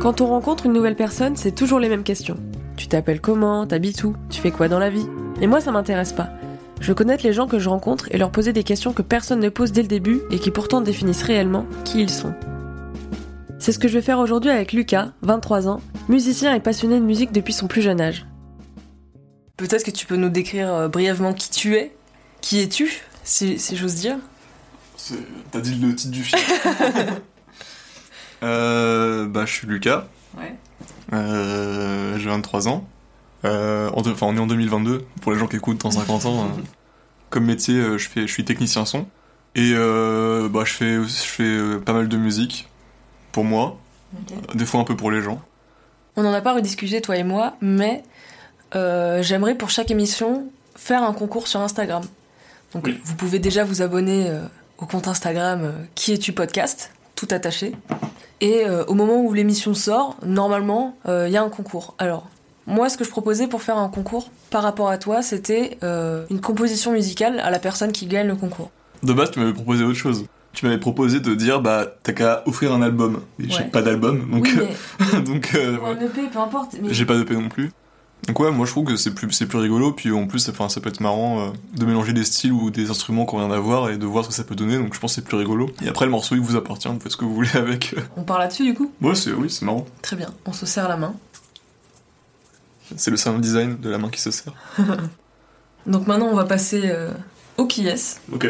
Quand on rencontre une nouvelle personne, c'est toujours les mêmes questions. Tu t'appelles comment? T'habites où? Tu fais quoi dans la vie? Et moi, ça m'intéresse pas. Je veux connaître les gens que je rencontre et leur poser des questions que personne ne pose dès le début et qui pourtant définissent réellement qui ils sont. C'est ce que je vais faire aujourd'hui avec Lucas, 23 ans, musicien et passionné de musique depuis son plus jeune âge. Peut-être que tu peux nous décrire euh, brièvement qui tu es? Qui es-tu, si, si j'ose dire? T'as dit le titre du film. Euh, bah, je suis Lucas, Ouais. euh, j'ai 23 ans. Euh, en on est en 2022, pour les gens qui écoutent dans 50 ans. euh, comme métier, je, fais, je suis technicien son. Et bah, je fais, je fais pas mal de musique pour moi, des fois un peu pour les gens. On n'en a pas rediscuté, toi et moi, mais j'aimerais pour chaque émission faire un concours sur Instagram. Donc Oui. vous pouvez déjà vous abonner au compte Instagram Qui es-tu podcast, tout attaché. Et euh, au moment où l'émission sort, normalement, euh, il y a un concours. Alors, moi, ce que je proposais pour faire un concours par rapport à toi, c'était euh, une composition musicale à la personne qui gagne le concours. De base, tu m'avais proposé autre chose. Tu m'avais proposé de dire, bah, t'as qu'à offrir un album. Et j'ai Ouais. pas d'album, donc, oui, mais donc euh, un ouais. EP, peu importe. Mais... J'ai pas d'EP non plus. Donc ouais, moi je trouve que c'est plus, c'est plus rigolo, puis en plus enfin, ça peut être marrant euh, de mélanger des styles ou des instruments qu'on vient d'avoir et de voir ce que ça peut donner, donc je pense que c'est plus rigolo. Et après le morceau il vous appartient, vous faites ce que vous voulez avec. On part là-dessus du coup? Ouais, c'est, oui, c'est marrant. Très bien, on se serre la main. C'est le sound design de la main qui se sert. Donc maintenant, on va passer euh, au qui est. Ok,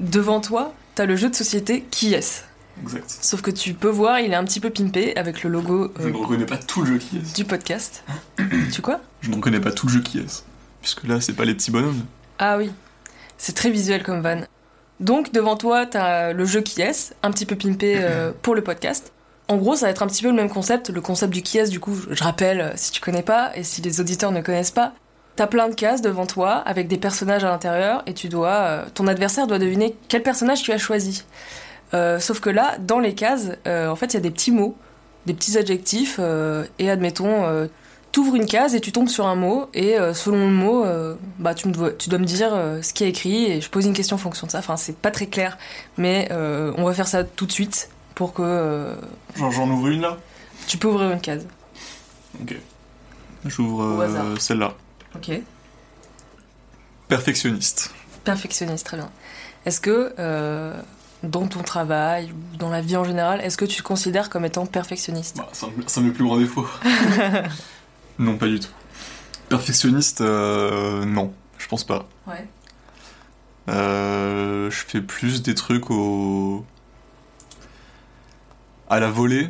Devant toi, t'as le jeu de société qui est. exact. Sauf que tu peux voir, il est un petit peu pimpé avec le logo Je euh, ne reconnais pas tout le jeu qui est. du podcast. tu quoi Je ne reconnais pas tout le jeu qui est. Puisque là, c'est pas les petits bonhommes. Ah oui, c'est très visuel comme van. Donc devant toi, t'as le jeu qui est, un petit peu pimpé euh, pour le podcast. En gros, ça va être un petit peu le même concept. Le concept du qui est, du coup, je rappelle, euh, si tu connais pas et si les auditeurs ne connaissent pas, t'as plein de cases devant toi avec des personnages à l'intérieur et tu dois, euh, ton adversaire doit deviner quel personnage tu as choisi. Euh, sauf que là, dans les cases, euh, en fait, il y a des petits mots, des petits adjectifs euh, et admettons, t'ouvres une case et tu tombes sur un mot et selon le mot, bah tu, me dois, tu dois me dire ce qui est écrit et je pose une question en fonction de ça. Enfin, c'est pas très clair, mais on va faire ça tout de suite pour que j'en ouvre une là? tu peux ouvrir une case. Ok. J'ouvre celle-là. Ok. Perfectionniste. Perfectionniste, très bien. Est-ce que dans ton travail ou dans la vie en général, est-ce que tu te considères comme étant perfectionniste? Bah, c'est un, de mes plus grands défauts. non, pas du tout. Perfectionniste, euh, non, je pense pas. Ouais. Euh, je fais plus des trucs au. à la volée.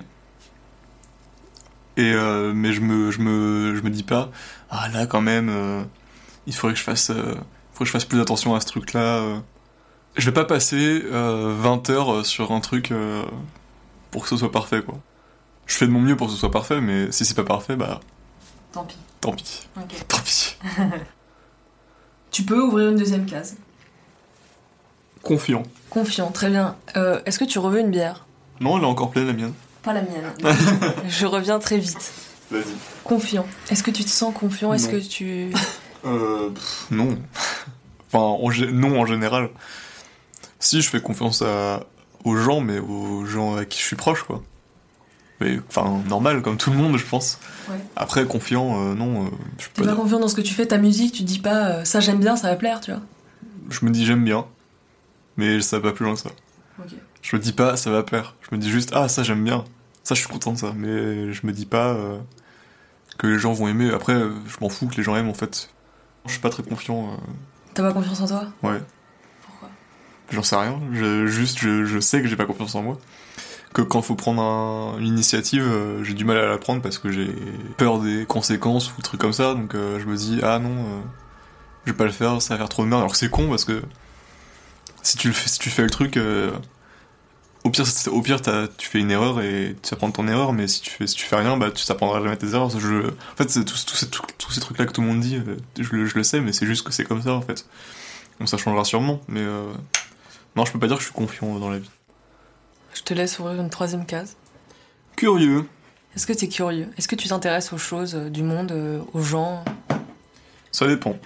Et euh, mais je me, je, me, je me dis pas, ah là quand même, il faudrait que je fasse, faudrait que je fasse plus attention à ce truc-là. Euh. Je vais pas passer euh, 20 heures sur un truc euh, pour que ce soit parfait, quoi. Je fais de mon mieux pour que ce soit parfait, mais si c'est pas parfait, bah Tant pis. tant pis. Tant pis. Tu peux ouvrir une deuxième case. Confiant. Confiant, très bien. Euh, est-ce que tu reveux une bière? Non, elle est encore pleine la mienne. Pas la mienne. Je reviens très vite. Vas-y. Confiant. Est-ce que tu te sens confiant? Est-ce que tu... Euh, pff, non. enfin, en non en général. Si, je fais confiance à, aux gens, mais aux gens à qui je suis proche, quoi. Mais, enfin, normal, comme tout le monde, je pense. Ouais. Après, confiant, euh, non, euh, je, T'es pas pas confiant dans ce que tu fais, ta musique, tu te dis pas euh, ça j'aime bien, ça va plaire, tu vois je me dis j'aime bien, mais ça va pas plus loin que ça. Je me dis pas ça va plaire. Je me dis juste ah ça j'aime bien. Ça je suis content de ça, mais je me dis pas que les gens vont aimer. Après, je m'en fous que les gens aiment en fait. Je suis pas très confiant. T'as pas confiance en toi? Ouais. J'en sais rien, je, juste je, je sais que j'ai pas confiance en moi. Que quand faut prendre un- une initiative, euh, j'ai du mal à la prendre parce que j'ai peur des conséquences ou trucs comme ça, donc euh, je me dis ah non, euh, je vais pas le faire, ça va faire trop de merde. Alors que c'est con parce que si tu le fais, si tu fais le truc, euh, au pire, au pire tu fais une erreur et tu apprends ton erreur, mais si tu fais, si tu fais rien, bah tu t'apprendras jamais tes erreurs. En fait, c'est tous ces, trucs- tous ces trucs là que tout le monde dit, je, le- je le sais, mais c'est juste que c'est comme ça en fait. Donc ça changera sûrement, mais non, je peux pas dire que je suis confiant dans la vie. Je te laisse ouvrir une troisième case. Curieux. Est-ce que t'es curieux? Est-ce que tu t'intéresses aux choses euh, du monde, euh, aux gens? Ça dépend.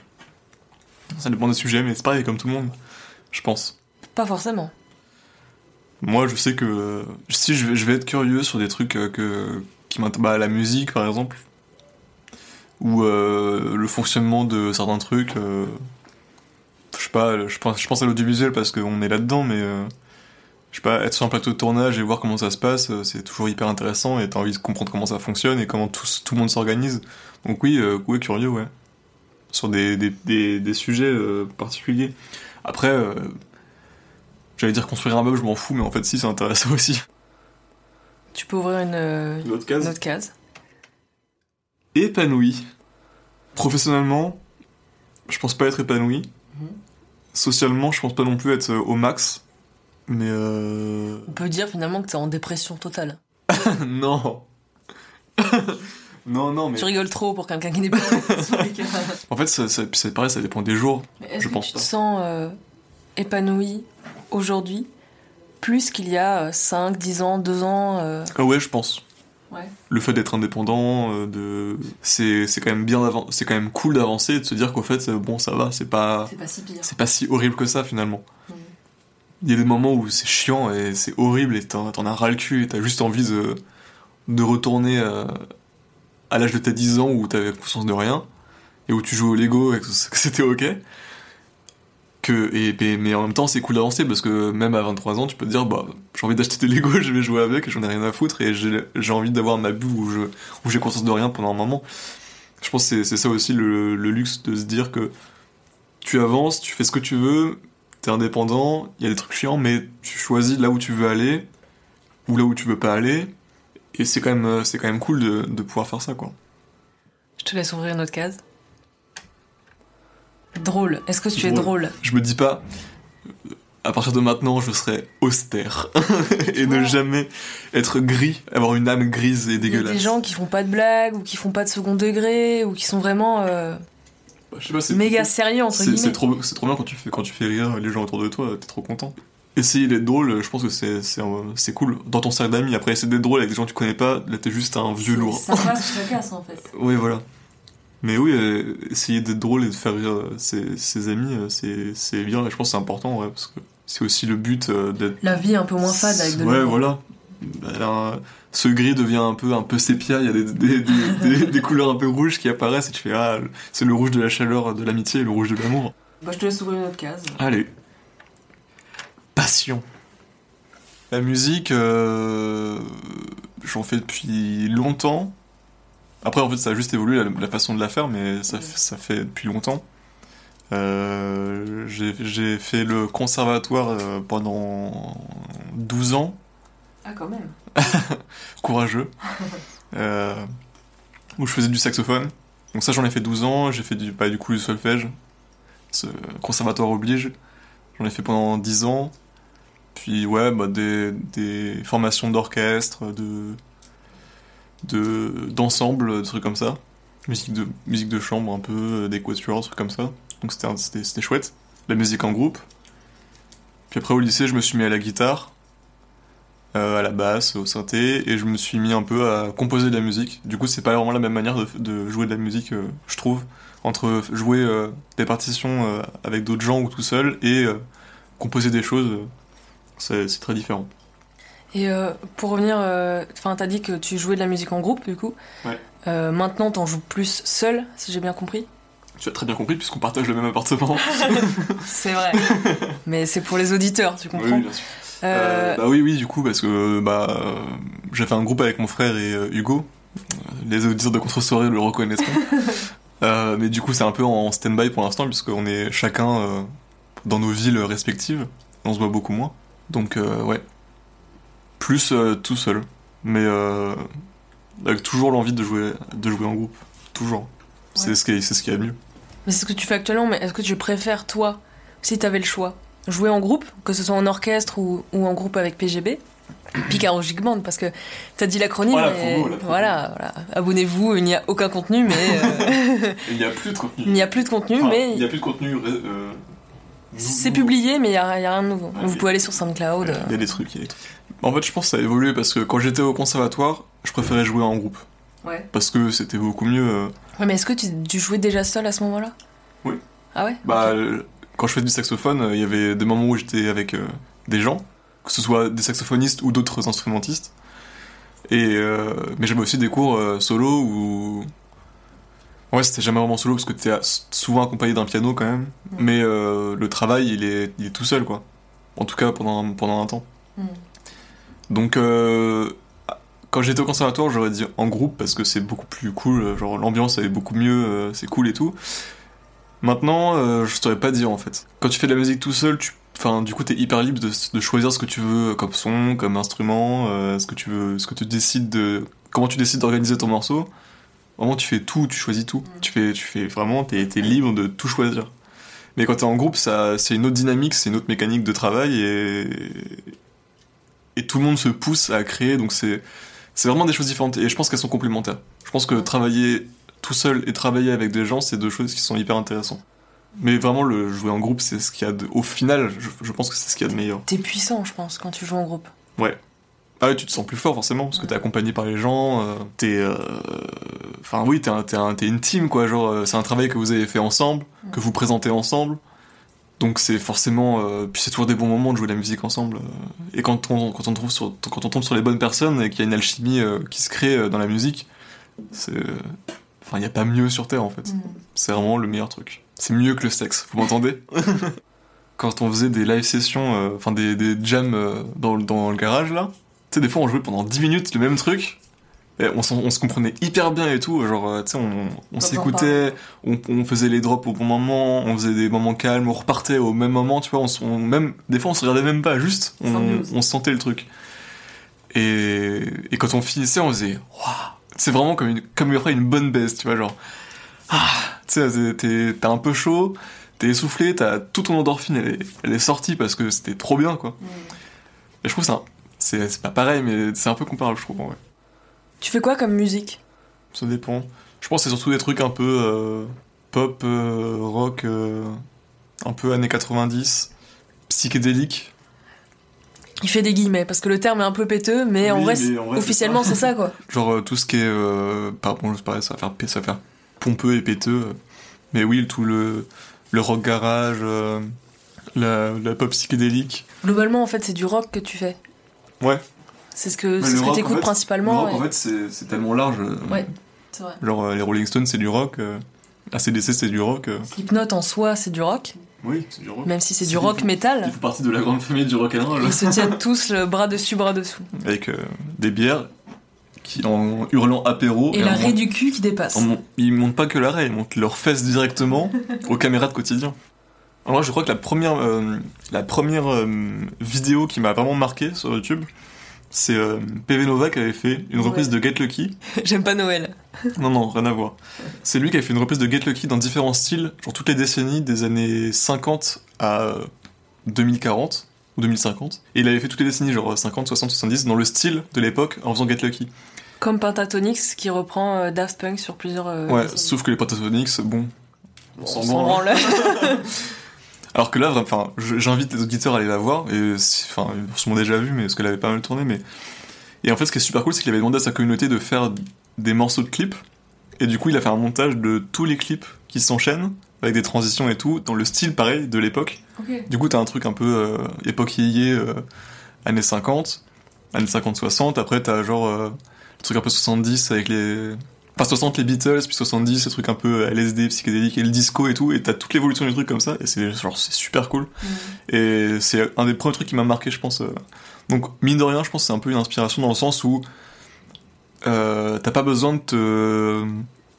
Ça dépend des sujets, mais c'est pareil comme tout le monde, je pense. Pas forcément. Moi, je sais que euh, si je vais, je vais être curieux sur des trucs euh, que, qui m'intéressent, bah, la musique par exemple, ou euh, le fonctionnement de certains trucs. Sais pas, je pense, je pense à l'audiovisuel parce qu'on est là-dedans, mais euh, je sais pas, être sur un plateau de tournage et voir comment ça se passe, euh, c'est toujours hyper intéressant et t'as envie de comprendre comment ça fonctionne et comment tout, tout le monde s'organise. Donc oui, euh, ouais, curieux, ouais. Sur des, des, des, des sujets euh, particuliers. Après, j'allais dire construire un meuble, je m'en fous, mais en fait si, c'est intéressant aussi. Tu peux ouvrir une, Une autre une case autre case. Épanoui. Professionnellement, je pense pas être épanoui. Socialement, je pense pas non plus être euh, au max. Mais euh... On peut dire finalement que t'es en dépression totale. non. non, non, mais Tu rigoles trop pour quelqu'un qui n'est pas en fait, ça, ça, c'est pareil, ça dépend des jours. Mais Je que pense tu pas. te sens euh, épanoui aujourd'hui plus qu'il y a 5, 10 ans, 2 ans euh, Ah ouais, je pense. Ouais. Le fait d'être indépendant, euh, de, c'est, c'est quand même bien c'est quand même cool d'avancer et de se dire qu'au fait, euh, bon, ça va, c'est pas, C'est pas si pire. c'est pas si horrible que ça finalement. Mhm. Il y a des moments où c'est chiant et c'est horrible et t'en, t'en as ras le cul et t'as juste envie de, de retourner euh, à l'âge de tes 10 ans où t'avais conscience de rien et où tu jouais au Lego et que c'était ok. Et, mais en même temps, c'est cool d'avancer parce que même à 23 ans, tu peux te dire, bah, j'ai envie d'acheter des Lego, je vais jouer avec j'en ai rien à foutre et j'ai, envie d'avoir ma bulle où, j'ai conscience de rien pendant un moment. Je pense que c'est, ça aussi le, luxe de se dire que tu avances, tu fais ce que tu veux, t'es indépendant, il y a des trucs chiants, mais tu choisis là où tu veux aller, ou là où tu veux pas aller, et c'est quand même, c'est quand même cool de, de pouvoir faire ça, quoi. Je te laisse ouvrir une autre case. Drôle. Est-ce que tu es Drôle. Je me dis pas, à partir de maintenant, je serai austère, et ne jamais être gris, avoir une âme grise et Il y a dégueulasse. des gens qui font pas de blagues ou qui font pas de second degré ou qui sont vraiment euh, Bah, je sais pas, c'est méga sérieux entre guillemets. c'est trop, c'est trop bien quand tu, fais, quand tu fais rire les gens autour de toi, t'es trop content. Essayer d'être drôle, je pense que c'est c'est, euh, c'est cool. Dans ton cercle d'amis, après essayer d'être drôle avec des gens que tu connais pas, là t'es juste un vieux lourd. Ça passe ça casse en fait. Oui, voilà. Mais oui, euh, essayer d'être drôle et de faire rire euh, ses, ses amis, euh, c'est bien, et je pense que c'est important, ouais, parce que c'est aussi le but d'être... La vie est un peu moins fade avec de Ouais, voilà. Bah, ce gris devient un peu, un peu sépia, il y a des, des, des, des- des couleurs un peu rouges qui apparaissent, et tu fais, ah, c'est le rouge de la chaleur, de l'amitié, et le rouge de l'amour. Bah, je te laisse ouvrir une autre case. Allez. Passion. La musique, euh, j'en fais depuis longtemps. Après, en fait, ça a juste évolué la, la façon de la faire, mais ça, ça fait depuis longtemps. Euh, j'ai j'ai fait le conservatoire euh, pendant 12 ans, Ah quand même. courageux, euh, où je faisais du saxophone. Donc ça, j'en ai fait 12 ans, j'ai fait du, bah, du coup du solfège, ce conservatoire oblige. J'en ai fait pendant 10 ans. Puis ouais, bah, des, des formations d'orchestre, de de d'ensemble, des trucs comme ça. Musique de, musique de chambre un peu, des quatuors, des trucs comme ça. Donc c'était chouette. La musique en groupe. Puis après au lycée, je me suis mis à la guitare, euh, à la basse, au synthé, et je me suis mis un peu à composer de la musique. Du coup, c'est pas vraiment la même manière de, de jouer de la musique, euh, je trouve, entre jouer euh, des partitions euh, avec d'autres gens ou tout seul et euh, composer des choses. euh, c'est très différent. Et euh, pour revenir, euh, enfin, t'as dit que tu jouais de la musique en groupe, du coup. Ouais. Euh, maintenant, t'en joues plus seul, si j'ai bien compris. Tu as très bien compris puisqu'on partage le même appartement. C'est vrai. Mais c'est pour les auditeurs, tu comprends. Oui, bien sûr. Euh, Euh, bah oui, oui, du coup, parce que bah, euh, j'ai fait un groupe avec mon frère et euh, Hugo. Euh, Les auditeurs de contre-soirée le reconnaîtront. Euh, mais du coup, c'est un peu en stand-by pour l'instant, puisqu'on est chacun euh, dans nos villes respectives. On se voit beaucoup moins. Donc, euh, ouais. Plus euh, tout seul. Mais euh, avec toujours l'envie de jouer, de jouer en groupe. Toujours. C'est Ouais. ce qui est- c'est ce qu'il y a de mieux. Mais c'est ce que tu fais actuellement, mais est-ce que tu préfères, toi, si t'avais le choix, jouer en groupe, que ce soit en orchestre ou, ou en groupe avec PGB Picaro Gig Band, parce que t'as dit l'acronyme, la mais promo, la promo. voilà, voilà. abonnez-vous, il n'y a aucun contenu, mais euh, il n'y a plus de contenu. il n'y a plus de contenu, Enfin, mais Il n'y a plus de contenu. euh, c'est publié, mais il n'y a, il y a rien de nouveau. Vous pouvez aller sur SoundCloud. Il y a des trucs, il y a des trucs. En fait, je pense que ça a évolué parce que quand j'étais au conservatoire, je préférais jouer en groupe. Ouais. Parce que c'était beaucoup mieux. euh, Ouais, mais est-ce que tu, tu jouais déjà seul à ce moment-là? Oui. Ah ouais? Bah, euh, quand je faisais du saxophone, euh, il y avait des moments où j'étais avec euh, des gens que ce soit des saxophonistes ou d'autres instrumentistes. Et euh, mais j'avais aussi des cours euh, solo où ouais c'était jamais vraiment solo parce que t'es souvent accompagné d'un piano quand même, Mm. mais euh, le travail il est il est tout seul quoi. En tout cas pendant pendant un temps. Mm. Donc euh, quand j'étais au conservatoire j'aurais dit en groupe parce que c'est beaucoup plus cool, genre l'ambiance elle est beaucoup mieux, euh, c'est cool et tout. Maintenant, euh, je saurais pas dire en fait. Quand tu fais de la musique tout seul, tu, enfin, du coup, t'es hyper libre de, de choisir ce que tu veux comme son, comme instrument, euh, ce que tu veux, ce que tu décides de, comment tu décides d'organiser ton morceau. Vraiment, tu fais tout, tu choisis tout. Tu fais, tu fais vraiment, t'es, t'es libre de tout choisir. Mais quand t'es en groupe, ça, c'est une autre dynamique, c'est une autre mécanique de travail et et tout le monde se pousse à créer, donc c'est c'est vraiment des choses différentes et je pense qu'elles sont complémentaires. Je pense que travailler tout seul et travailler avec des gens, c'est deux choses qui sont hyper intéressantes. Mais vraiment, le jouer en groupe, c'est ce qu'il y a de... Au final, je, je pense que c'est ce qu'il y a de meilleur. T'es puissant, je pense, quand tu joues en groupe. Ouais. Ah ouais, tu te sens plus fort forcément, parce que t'es accompagné par les gens, euh, t'es... euh, Enfin oui, t'es un, t'es un- t'es une team, quoi, genre euh, c'est un travail que vous avez fait ensemble, que vous présentez ensemble, donc c'est forcément... euh, Puis c'est toujours des bons moments de jouer de la musique ensemble, euh, et quand on, quand, on trouve sur, quand on tombe sur les bonnes personnes et qu'il y a une alchimie euh, qui se crée dans la musique, c'est... Enfin, il n'y a pas mieux sur Terre, en fait. C'est vraiment le meilleur truc. C'est mieux que le sexe, vous m'entendez? Quand on faisait des live sessions, enfin des, des jams dans, le- dans le garage là, tu sais, des fois on jouait pendant 10 minutes le même truc, on, se comprenait hyper bien et tout, genre, euh, tu sais, on, on s'écoutait, on, on faisait les drops au bon moment, on faisait des moments calmes, on repartait au même moment, tu vois, on, même, des fois on se regardait même pas, juste, on, sentait le truc. Et, et quand on finissait, on faisait, waouh, c'est vraiment comme, une, comme une bonne baisse, tu vois, genre, ah, tu sais, t'es- un peu chaud, t'es essoufflé, t'as toute ton endorphine, elle est, elle est sortie parce que c'était trop bien, quoi. Et je trouve ça, c'est c'est pas pareil, mais c'est un peu comparable, je trouve. Tu fais quoi comme musique? Ça dépend. Je pense que c'est surtout des trucs un peu euh, pop, euh, rock, euh, un peu années 90, psychédélique. Il fait des guillemets, parce que le terme est un peu péteux, mais en vrai, mais c'est- en vrai, c'est officiellement, c'est ça, quoi. Genre tout ce qui est. Pardon, c'est pareil, ça va, faire, ça va faire pompeux et péteux. Mais oui, tout le, le rock garage, la, la pop psychédélique. Globalement, en fait, c'est du rock que tu fais. Ouais. C'est ce que, ce en t'écoutes fait, principalement. le rock, en fait, c'est tellement large. euh, Ouais. C'est vrai. Genre euh, les Rolling Stones, c'est du rock. euh, ACDC, c'est du rock. Slipknot en soi, c'est du rock, Oui, c'est du rock. même si c'est du rock métal. Ils font partie de la grande famille du rock and roll. Ils se tiennent tous le bras dessus, bras dessous. avec euh, des bières qui en hurlant apéro Et en l'arrêt du cul qui dépasse. en ils montent pas que l'arrêt ils montent leurs fesses directement aux caméras de quotidien alors je crois que la première euh, la première euh, vidéo qui m'a vraiment marqué sur YouTube c'est euh, PV Nova qui avait fait une reprise de Get Lucky J'aime pas Noël. non non rien à voir c'est lui qui avait fait une reprise de Get Lucky dans différents styles genre toutes les décennies des années 50 à euh, 2040 ou 2050 et il avait fait toutes les décennies genre 50 60 70 dans le style de l'époque en faisant Get Lucky Comme Pentatonix qui reprend euh, Daft Punk sur plusieurs. euh, Ouais, décennies. sauf que les Pentatonix, bon, on s'en s'en branle. Alors que là, vraiment, enfin, j'invite les auditeurs à aller la voir, et enfin, ils l'ont déjà vu, mais parce qu'elle avait pas mal tourné, mais. Et en fait, ce qui est super cool, c'est qu'il avait demandé à sa communauté de faire des morceaux de clips, et du coup, il a fait un montage de tous les clips qui s'enchaînent, avec des transitions et tout, dans le style pareil de l'époque. Du coup, t'as un truc un peu euh, époque yéyé, euh, années 50, années 50-60, après t'as genre euh, le truc un peu 70 avec les. Enfin, 60 les Beatles, puis 70, ces trucs un peu LSD, psychédélique, et le disco et tout, et t'as toute l'évolution du truc comme ça, et c'est genre, c'est super cool. Et c'est un des premiers trucs qui m'a marqué, je pense. euh. Donc, mine de rien, je pense que c'est un peu une inspiration dans le sens où euh, t'as pas besoin de te,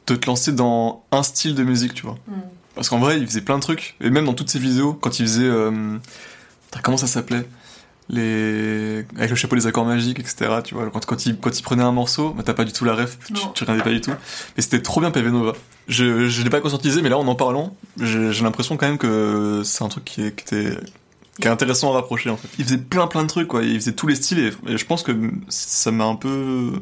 de te lancer dans un style de musique, tu vois. Mm. Parce qu'en vrai, il faisait plein de trucs. Et même dans toutes ses vidéos, quand il faisait. euh, comment ça s'appelait? Les... Avec le chapeau des accords magiques, etc. Tu vois, quand, quand, il, quand il prenait un morceau, bah, t'as pas du tout la ref, tu, tu regardais pas du tout. Mais c'était trop bien PV Nova. Je, je l'ai pas conscientisé, mais là, en en parlant, j'ai l'impression quand même que c'est un truc qui, est- qui était. qui est intéressant à rapprocher en fait. Il faisait plein plein de trucs quoi, il faisait tous les styles et, et je pense que ça m'a un peu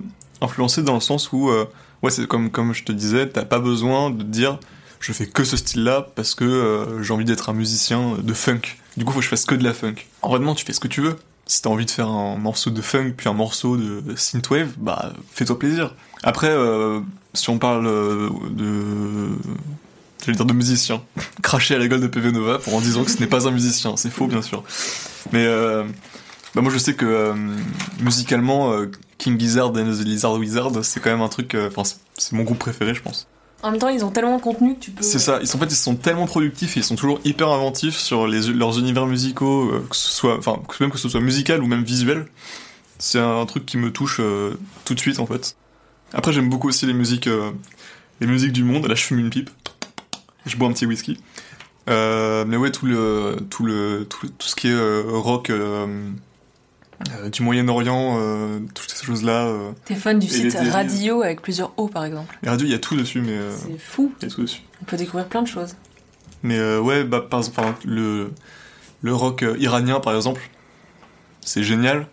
influencé dans le sens où, euh, ouais, c'est comme, comme je te disais, t'as pas besoin de dire je fais que ce style-là parce que euh, j'ai envie d'être un musicien de funk. Du coup, faut que je fasse que de la funk. En vrai, non, tu fais ce que tu veux. Si t'as envie de faire un morceau de funk puis un morceau de synthwave, bah fais-toi plaisir. Après, euh, si on parle euh, de j'allais dire de musicien, cracher à la gueule de PV Nova pour en disant que ce n'est pas un musicien, c'est faux bien sûr. Mais euh, Bah moi je sais que musicalement, King Gizzard and the Lizard Wizard, c'est quand même un truc. Enfin, c'est mon groupe préféré, je pense. En même temps, ils ont tellement de contenu que tu peux. C'est ça. Ils sont en fait, ils sont tellement productifs, et ils sont toujours hyper inventifs sur leurs univers musicaux, euh, que ce soit, enfin, même que ce soit musical ou même visuel. C'est un truc qui me touche euh, tout de suite en fait. Après, j'aime beaucoup aussi les musiques, euh, les musiques du monde. Là, je fume une pipe. Je bois un petit whisky. Mais ouais, tout le, tout le, tout, tout ce qui est rock euh, du Moyen-Orient, euh, toutes ces choses-là. euh. T'es fan du site. Radio avec plusieurs O par exemple. Les radios, il y a tout dessus, mais euh, C'est fou. il y a tout dessus. On peut découvrir plein de choses. Mais ouais, bah, par exemple, le, le rock iranien, par exemple, c'est génial.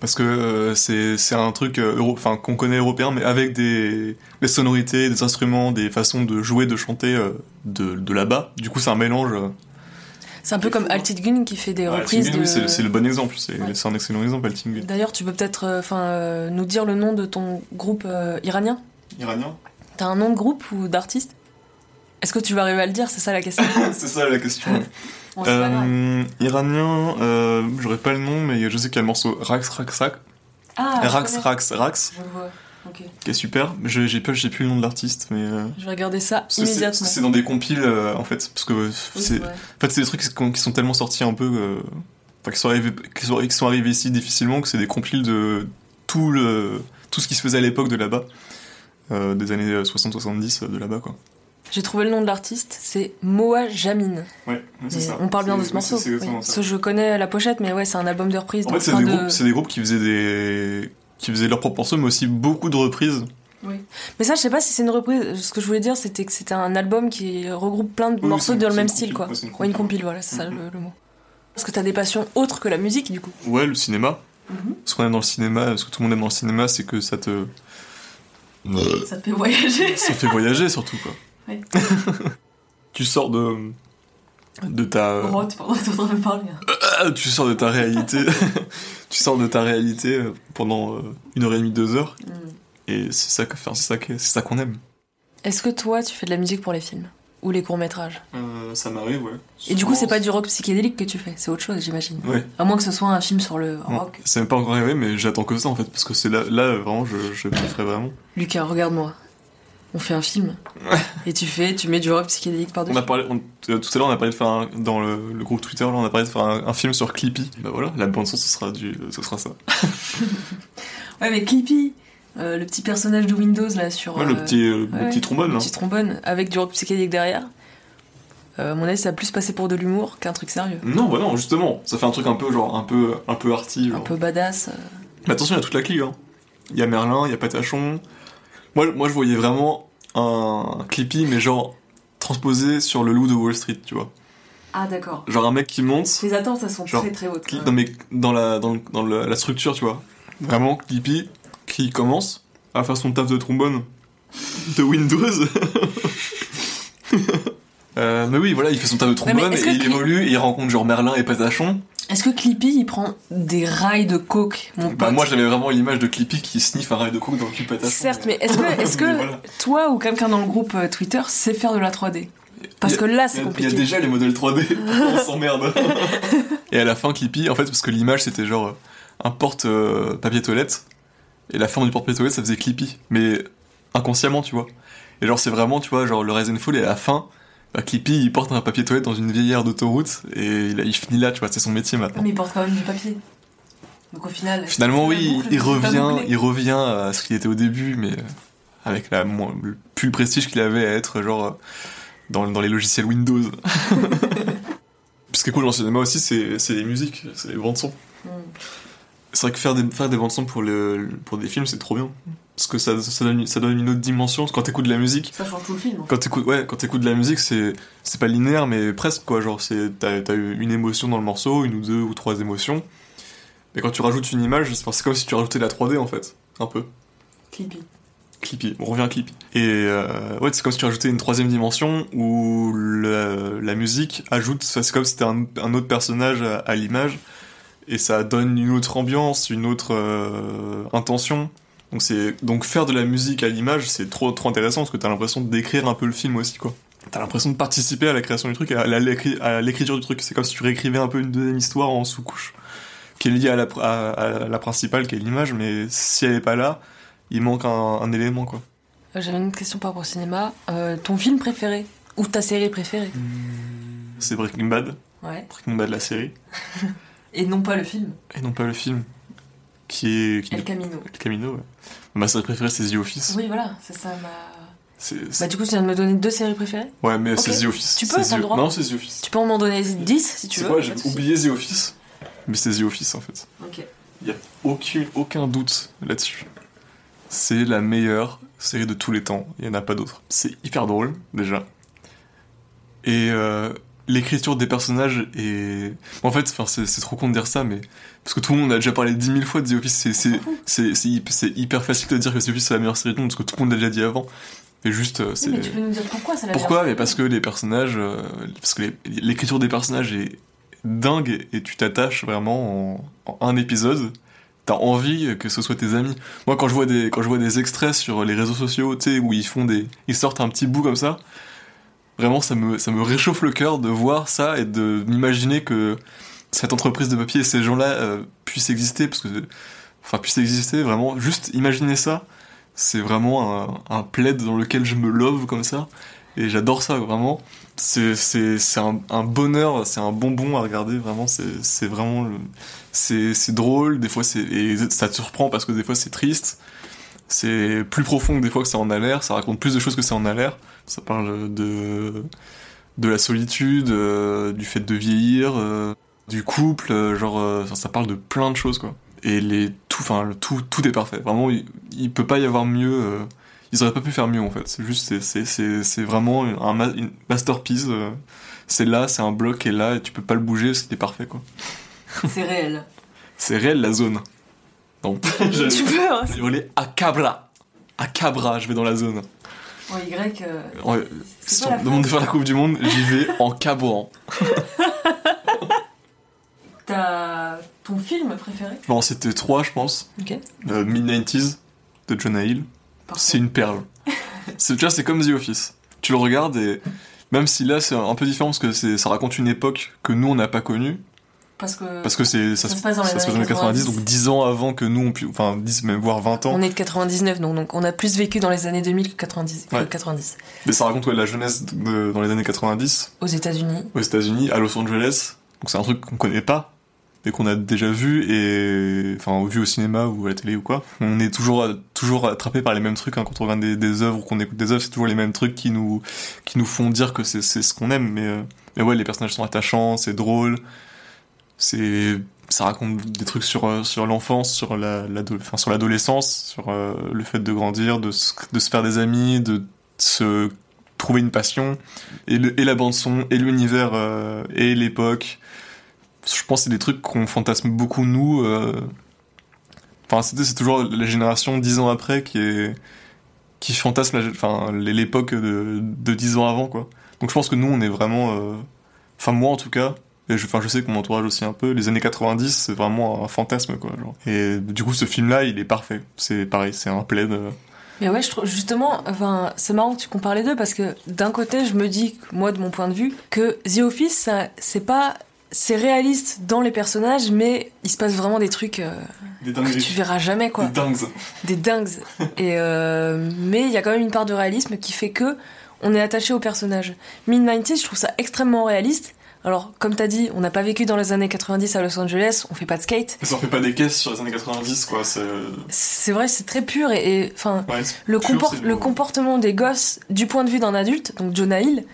Parce que c'est un truc enfin, qu'on connaît européen, mais avec des, des sonorités, des instruments, des façons de jouer, de chanter de, de là-bas. Du coup, c'est un mélange. C'est un peu comme. Altitude qui fait des ouais, reprises de. oui, c'est le bon exemple. C'est Ouais. un excellent exemple, Altingun. D'ailleurs, tu peux peut-être euh, enfin euh, nous dire le nom de ton groupe euh, iranien? Iranien T'as un nom de groupe ou d'artiste? Est-ce que tu vas arriver à le dire? C'est ça la question. C'est ça la question. Bon. Euh, iranien, euh, j'aurais pas le nom, mais je sais qu'il y a le morceau Rax Rax Rax, Ah, Rax. Rax Rax, Je vois. Ok. qui est super. Je- J'ai plus, j'ai plus le nom de l'artiste, mais. euh, Je vais regarder ça c'est- immédiatement. c'est dans des compiles euh, en fait parce que c'est c'est en fait c'est des trucs qui sont, tellement sortis un peu euh, enfin qui sont arrivés qui sont, qui sont arrivés ici difficilement que c'est des compiles de tout le tout ce qui se faisait à l'époque de là-bas euh, des années 60 70 de là-bas quoi. J'ai trouvé le nom de l'artiste, c'est Moa Jamin. Ouais, Et On parle bien de ce morceau. oui. Que je connais la pochette, mais ouais, c'est un album de reprise. En fait, c'est de- c'est des groupes qui faisaient des qui faisaient leurs propres morceaux mais aussi beaucoup de reprises. Mais ça, je sais pas si c'est une reprise. Ce que je voulais dire, c'était que c'était un album qui regroupe plein de Oui, morceaux dans le même style, quoi. une Ouais, une compile. voilà, c'est ça le, le mot. Parce que t'as des passions autres que la musique, du coup. Ouais, le cinéma. Mhm. Ce qu'on aime dans le cinéma, ce que tout le monde aime dans le cinéma, c'est que ça te Ça te fait voyager. Ça fait voyager surtout quoi. Ouais. tu sors de de ta Rote pendant que t'es en train de parler. hein. Ah, tu sors de ta réalité tu sors de ta réalité euh, pendant euh, une heure et demie deux heures Mm. et c'est ça que enfin, c'est ça que- c'est ça qu'on aime. Est-ce que toi, tu fais de la musique pour les films? Ou les courts-métrages? Ça m'arrive ouais. Et du coup, c'est pas du rock psychédélique que tu fais, c'est autre chose, j'imagine. Ouais. À moins que ce soit un film sur le rock. ça m'est pas encore arrivé mais j'attends que ça en fait parce que c'est là là vraiment je je kifferais vraiment. Lucas, regarde-moi. On fait un film. Et tu fais, tu mets du rock psychédélique par-dessus. On a parlé on- euh, tout à l'heure on a parlé de faire un- dans le, le groupe Twitter là on a parlé de faire un, un film sur Clippy. Bah voilà, la bande son ce sera du ce sera ça. Ouais, mais Clippy, euh, le petit personnage de Windows là sur. Ouais, le euh, petit euh, le ouais, petit trombone le là. petit trombone avec du rock psychédélique derrière. Euh, à mon avis, ça a plus passé pour de l'humour qu'un truc sérieux. Non, bah non, justement, ça fait un truc un peu genre un peu un peu arty. Un peu badass. Mais attention, il y a toute la clique. Hein. Il y a Merlin, il y a Patachon. Moi, moi, je voyais vraiment un Clippy, mais genre transposé sur le loup de Wall Street, tu vois. Ah, d'accord. Genre un mec qui monte, Les attentes, elles sont Genre, très très hautes. qui, non, mais dans la dans, le- dans le- la structure, tu vois. Vraiment Clippy qui commence à faire son taf de trombone de Windows. Euh, mais oui, voilà, il fait son taf de trombone et il évolue, et il rencontre genre Merlin et Patachon. Est-ce que Clippy, il prend des rails de coke, mon pote Bah, moi j'avais vraiment l'image de Clippy qui sniffe un rail de coke dans le cul Patachon. Certes, mais est-ce que, voilà. toi ou quelqu'un dans le groupe euh, Twitter sait faire de la 3D Parce a- que là, c'est compliqué. Il y a déjà les modèles 3D, on s'emmerde. et à la fin, Clippy, en fait, parce que l'image c'était genre euh, un porte euh, toilette, et la forme du porte papier toilette ça faisait Clippy, mais inconsciemment, tu vois. Et genre, c'est vraiment, tu vois, genre le and Fall, et à la fin, bah, Clippy il porte un papier toilette dans une vieille aire d'autoroute, et il, il finit là, tu vois, c'est son métier maintenant. Mais il porte quand même du papier. Donc au final. Finalement, oui, boucle, il revient, il revient à ce qu'il était au début, mais euh, avec la, le plus le prestige qu'il avait à être genre euh, dans, dans les logiciels Windows. Ce qui est cool dans le cinéma aussi, c'est les musiques, c'est les bandes son. Mm. C'est vrai que faire des, faire des bandes son pour, le, pour des films, c'est trop bien. Parce que ça, ça, donne, ça donne une autre dimension. Quand t'écoutes de la musique, Ça change tout le film. quand t'écoutes ouais, quand t'écoutes de la musique, c'est c'est pas linéaire, mais presque quoi. Genre, c'est t'as t'as une émotion dans le morceau, une ou deux ou trois émotions. Mais quand tu rajoutes une image, c'est c'est comme si tu rajoutais de la 3D en fait, un peu. Clippy. Clippy, on revient à Clippy. Et euh, ouais, c'est comme si tu rajoutais une troisième dimension où le- la musique ajoute, c'est comme si c'était un, un autre personnage à, à l'image et ça donne une autre ambiance, une autre euh, intention. Donc c'est donc faire de la musique à l'image, c'est trop trop intéressant parce que t'as l'impression décrire un peu le film aussi quoi. T'as l'impression de participer à la création du truc, à l'écriture du truc. C'est comme si tu réécrivais un peu une deuxième histoire en sous-couche. qui est liée à la, à- à la principale, qui est l'image, mais si elle est pas là, il manque un, un élément, quoi. Euh, J'avais une question par rapport au cinéma. Euh, ton film préféré Ou ta série préférée? C'est Breaking Bad, Ouais. Breaking Bad la série, Et non pas le film. et non pas le film, qui est... Qui El Camino. El Camino, ouais. Ma série préférée, c'est The Office. Oui, voilà, c'est ça ma. Bah, du coup, tu viens de me donner deux séries préférées. Ouais, mais c'est The Office. Tu peux, C'est t'as le droit. Non, c'est The Office. Tu peux m'en donner 10 si tu C'est veux. quoi, j'ai oublié The Office, mais c'est The Office en fait. Ok. Il y a aucun, aucun doute là-dessus. C'est la meilleure série de tous les temps, il n'y en a pas d'autre. C'est hyper drôle, déjà. Et euh, l'écriture des personnages est... En fait, c'est trop con de dire ça, mais... Parce que tout le monde a déjà parlé dix mille fois de The Office, c'est- hyper facile de dire que The Office c'est la meilleure série du monde, parce que tout le monde l'a déjà dit avant. Mais juste, euh, Oui, c'est... mais tu peux nous dire pourquoi Pourquoi Mais parce que les personnages, euh, parce que l'écriture des personnages est dingue et tu t'attaches vraiment en, en un épisode. T'as envie que ce soit tes amis. Moi, quand je vois des quand je vois des extraits sur les réseaux sociaux, tu sais, où ils font des, ils sortent un petit bout comme ça. Vraiment, ça me ça me réchauffe le cœur de voir ça et de m'imaginer que cette entreprise de papier et ces gens-là euh, puissent exister parce que enfin puissent exister vraiment. Juste imaginer ça, c'est vraiment un, un plaid dans lequel je me love comme ça. Et j'adore ça, vraiment. C'est, un, un bonheur, c'est un bonbon à regarder, vraiment. C'est, vraiment. C'est, drôle, des fois. Et ça te surprend parce que des fois c'est triste. C'est plus profond que des fois que ça en a l'air. Ça raconte plus de choses que ça en a l'air. Ça parle de. de la solitude, euh, du fait de vieillir, euh, du couple, euh, genre. ça, ça parle de plein de choses, quoi. Et les, tout, enfin, le tout, tout est parfait. Vraiment, il, il peut pas y avoir mieux. ils auraient pas pu faire mieux en fait. C'est juste, c'est, vraiment un ma- une masterpiece. c'est là, c'est un bloc qui est là et tu peux pas le bouger, c'était parfait quoi. C'est réel. C'est réel la zone. Non. tu peux, hein. J'ai hurlé à Cabra. À Cabra, je vais dans la zone. En Y. euh, c'est Si on me demande de faire la Coupe du Monde, j'y vais en cabrant. T'as ton film préféré? Bon, c'était 3, je pense. Ok. Euh, Mid-90s de Jonah Hill. C'est une perle. c'est, tu vois, c'est comme The Office. Tu le regardes et même si là c'est un peu différent parce que ça raconte une époque que nous on n'a pas connue, Parce que. parce que c'est, ça, Ça se passe dans les années 90, donc 10 ans avant que nous on pu, enfin 10 même voire 20 ans. On est de 99, donc, donc on a plus vécu dans les années 2000 que 90. que Ouais. 90. Mais ça raconte ouais, la jeunesse de- dans les années 90 Aux États-Unis. aux États-Unis, à Los Angeles. Donc c'est un truc qu'on connaît pas et qu'on a déjà vu et enfin vu au cinéma ou à la télé ou quoi. On est toujours toujours attrapé par les mêmes trucs hein, quand on regarde des, des œuvres ou qu'on écoute des œuvres, c'est toujours les mêmes trucs qui nous qui nous font dire que c'est c'est ce qu'on aime. Mais euh, mais ouais, les personnages sont attachants, c'est drôle, c'est ça raconte des trucs sur euh, sur l'enfance, sur la, enfin sur l'adolescence, sur euh, le fait de grandir, de se, de se faire des amis, de se trouver une passion. Et, le, et la bande son et l'univers euh, et l'époque. Je pense que c'est des trucs qu'on fantasme beaucoup nous enfin c'est toujours la génération dix ans après qui qui fantasme enfin l'époque de, de dix ans avant quoi. Donc je pense que nous on est vraiment enfin moi en tout cas et je, enfin, je sais que mon entourage aussi un peu, les années 90, c'est vraiment un fantasme, quoi. Genre. Et du coup, ce film-là, il est parfait. C'est pareil, c'est un plaid. euh, Mais ouais, je trouve justement, enfin, c'est marrant que tu compares les deux parce que d'un côté, je me dis, moi, de mon point de vue, que The Office, ça, c'est pas, c'est réaliste dans les personnages, mais il se passe vraiment des trucs euh, Des que tu verras jamais, quoi. Des dingues. Des dingues. Et euh, mais il y a quand même une part de réalisme qui fait que on est attaché aux personnages. Mid-90s, je trouve ça extrêmement réaliste. Alors, comme t'as dit, on n'a pas vécu dans les années 90 à Los Angeles, on fait pas de skate. Ça en fait pas des caisses sur les années 90, quoi. C'est. Vrai, c'est très pur et, enfin, Ouais, le, pur, compor- c'est le beau. comportement des gosses du point de vue d'un adulte, donc Jonah Hill,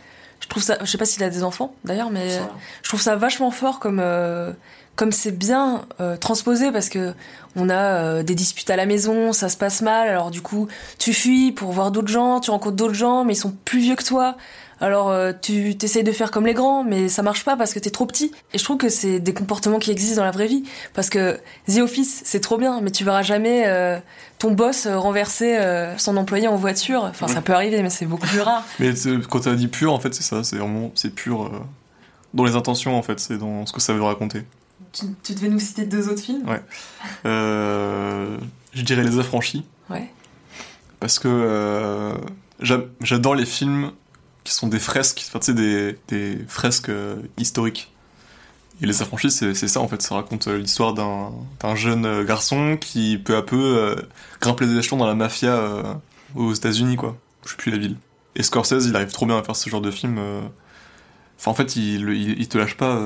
je trouve ça, je sais pas s'il a des enfants d'ailleurs, mais Ça. je trouve ça vachement fort comme euh, comme c'est bien euh, transposé parce que on a euh, des disputes à la maison, ça se passe mal, alors du coup tu fuis pour voir d'autres gens, tu rencontres d'autres gens, mais ils sont plus vieux que toi. Alors euh, tu t'essayes de faire comme les grands, mais ça marche pas parce que t'es trop petit. Et je trouve que c'est des comportements qui existent dans la vraie vie. Parce que The Office, c'est trop bien, mais tu verras jamais euh, ton boss euh, renverser euh, son employé en voiture. Enfin, ça peut arriver, mais c'est beaucoup plus rare. Mais quand t'as dit pur, en fait, c'est ça. C'est vraiment. C'est pur. euh, dans les intentions, en fait. C'est dans ce que ça veut raconter. tu, tu devais nous citer deux autres films Ouais. Euh, je dirais Les Affranchis. Ouais. Parce que euh, j'a- j'adore les films qui sont des fresques, enfin, tu sais, des, des fresques euh, historiques. Et Les Affranchis, c'est ça en fait, ça raconte euh, l'histoire d'un jeune euh, garçon qui peu à peu grimpe les échelons dans la mafia aux États-Unis, quoi. Je sais plus la ville. Et Scorsese, il arrive trop bien à faire ce genre de film. Enfin, en fait, il, il, te lâche pas.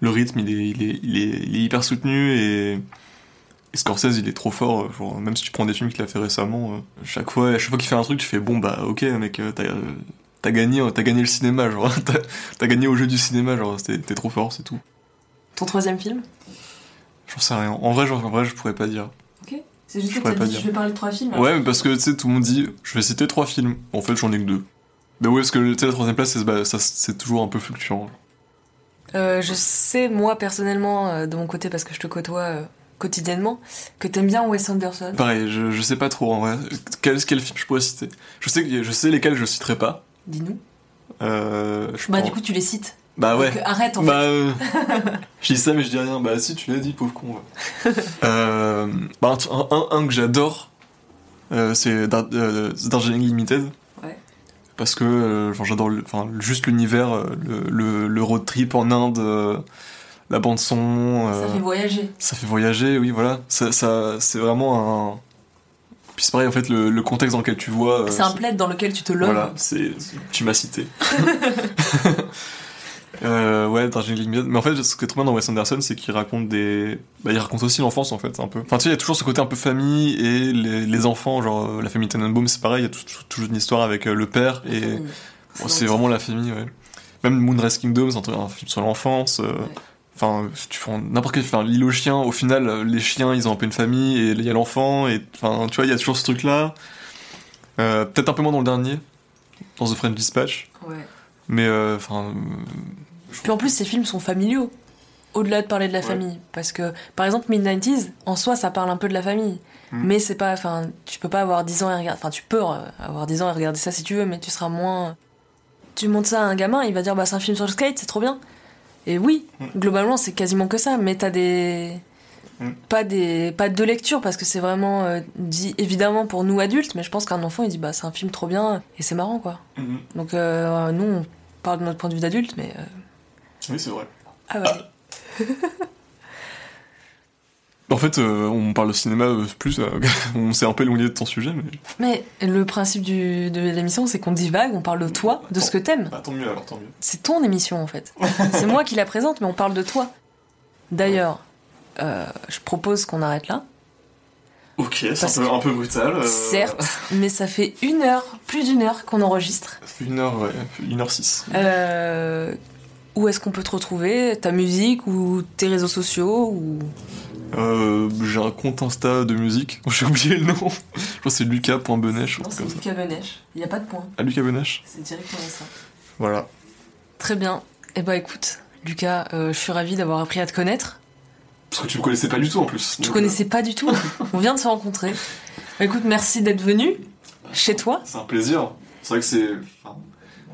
Le rythme, il est, il, est, il, est, hyper soutenu et, et Scorsese, il est trop fort. genre, même si tu prends des films qu'il a fait récemment, chaque fois, chaque fois qu'il fait un truc, tu fais bon bah ok mec, euh, t'as euh, t'as gagné, t'as gagné le cinéma, genre t'as t'as gagné au jeu du cinéma, genre t'es t'es trop fort, c'est tout. Ton troisième film? J'en sais rien. En vrai, genre, en vrai, je pourrais pas dire. Ok. C'est juste Je que t'as pourrais pas dit dire. je vais parler de trois films. Ouais, mais parce que tu sais, tout le monde dit, je vais citer trois films. En fait, j'en ai que deux. Bah ouais, parce que tu sais, la troisième place, c'est bah, ça, c'est toujours un peu fluctuant. Euh, je sais, moi, personnellement, euh, de mon côté, parce que je te côtoie euh, quotidiennement, que t'aimes bien Wes Anderson. Pareil, je, je sais pas trop en vrai. Quel, quel film je pourrais citer? Je sais, que- je sais lesquels je citerai pas. Dis-nous. Euh, je Bah, pense- du coup, tu les cites. Bah ouais. Donc, arrête, en bah, fait. euh, je dis ça, mais je dis rien. Bah si, tu l'as dit, pauvre con. euh, bah, un, un, un que j'adore, euh, c'est Dar- euh, Darjeeling Limited. Ouais. Parce que euh, j'adore juste l'univers, euh, le, le, le road trip en Inde, euh, la bande son. Ça euh, fait voyager. ça fait voyager, oui, voilà. Ça, ça, c'est vraiment un. Puis c'est pareil, en fait, le, le contexte dans lequel tu vois. euh, c'est un plaid dans lequel tu te loves. voilà, c'est tu m'as cité. euh, ouais, Darjeeling Limited. Mais en fait, ce qui est trop bien dans Wes Anderson, c'est qu'il raconte des. Bah, il raconte aussi l'enfance en fait, un peu. Enfin, tu sais, il y a toujours ce côté un peu famille et les, les enfants, genre euh, la famille Tenenbaum, c'est pareil. Il y a tou- tou- toujours une histoire avec euh, le père et bon, c'est vraiment la famille. Ouais. Même Moonrise Kingdom, c'est un, film sur l'enfance. euh, Ouais. Enfin, si tu prends n'importe quel enfin, l'île aux chiens, au final, les chiens, ils ont un peu une famille, et il y a l'enfant, et enfin, tu vois, il y a toujours ce truc-là. Euh, Peut-être un peu moins dans le dernier, dans The French Dispatch, Ouais. mais euh, enfin, Puis en plus, ces films sont familiaux. Au-delà de parler de la Ouais. famille. Parce que, par exemple, Mid-90s, en soi, ça parle un peu de la famille. Mm. Mais c'est pas. Enfin, tu peux pas avoir 10 ans et regarder. Enfin, tu peux euh, avoir 10 ans et regarder ça si tu veux, mais tu seras moins. Tu montres ça à un gamin, il va dire, bah, c'est un film sur le skate, c'est trop bien. Et oui, globalement, c'est quasiment que ça, mais t'as des. Mm. Pas des pas de lecture parce que c'est vraiment euh, dit évidemment pour nous adultes mais je pense qu'un enfant il dit bah c'est un film trop bien et c'est marrant quoi Mhm. donc euh, nous on parle de notre point de vue d'adulte mais euh, oui, c'est vrai. ah ouais En fait, euh, on parle de cinéma euh, plus, euh, on s'est un peu éloigné de ton sujet, mais. Mais le principe du, de l'émission, c'est qu'on divague, on parle de toi, de ce que t'aimes. Ah, tant mieux alors, tant mieux. C'est ton émission en fait. c'est moi qui la présente, mais on parle de toi. D'ailleurs, je propose qu'on arrête là. Ok, c'est un un peu brutal. Certes, mais ça fait une heure, plus d'une heure qu'on enregistre. Une heure, ouais, une heure six. Où est-ce qu'on peut te retrouver? Ta musique ou tes réseaux sociaux ou... Euh, j'ai un compte Insta de musique, j'ai oublié le nom. Je crois que c'est lucas.benèche Non, c'est. Lucas Benèche. Il n'y a pas de point. Ah, Lucas Benèche C'est directement ça. Voilà. Très bien. Eh ben écoute, Lucas, euh, je suis ravie d'avoir appris à te connaître. Parce que tu me connaissais pas du tout en plus. Je te Donc, connaissais pas du tout. On vient de se rencontrer. Bah, écoute, merci d'être venu chez toi. C'est un plaisir. C'est vrai que c'est.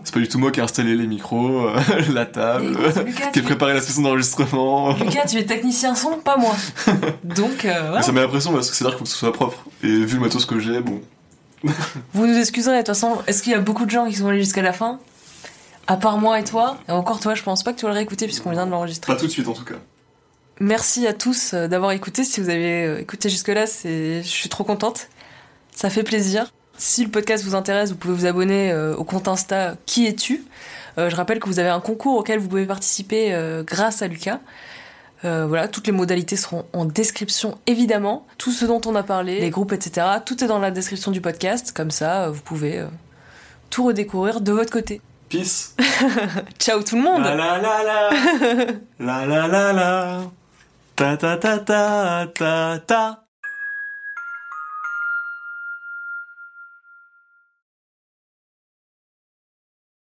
C'est pas du tout moi qui ai installé les micros, euh, la table, Et écoute, Lucas, qui ai préparé la session d'enregistrement. Lucas, tu es technicien son, pas moi. Donc, euh, voilà. ça met l'impression parce que c'est-à-dire qu'il faut que ce soit propre. Et vu le matos que j'ai, bon. vous nous excuserez. De toute façon, est-ce qu'il y a beaucoup de gens qui sont allés jusqu'à la fin? À part moi et toi. Et encore toi, je pense pas que tu vas le réécouter puisqu'on vient de l'enregistrer. Pas tout de suite en tout cas. Merci à tous euh, d'avoir écouté. Si vous avez euh, écouté jusque-là, je suis trop contente. Ça fait plaisir. Si le podcast vous intéresse, vous pouvez vous abonner euh, au compte Insta Qui es-tu Euh, Je rappelle que vous avez un concours auquel vous pouvez participer euh, grâce à Lucas. Euh, voilà, toutes les modalités seront en description évidemment. Tout ce dont on a parlé, les groupes, etc. Tout est dans la description du podcast. Comme ça, euh, vous pouvez euh, tout redécouvrir de votre côté. Peace. Ciao tout le monde La la la la. la la la la. Ta ta ta ta ta ta.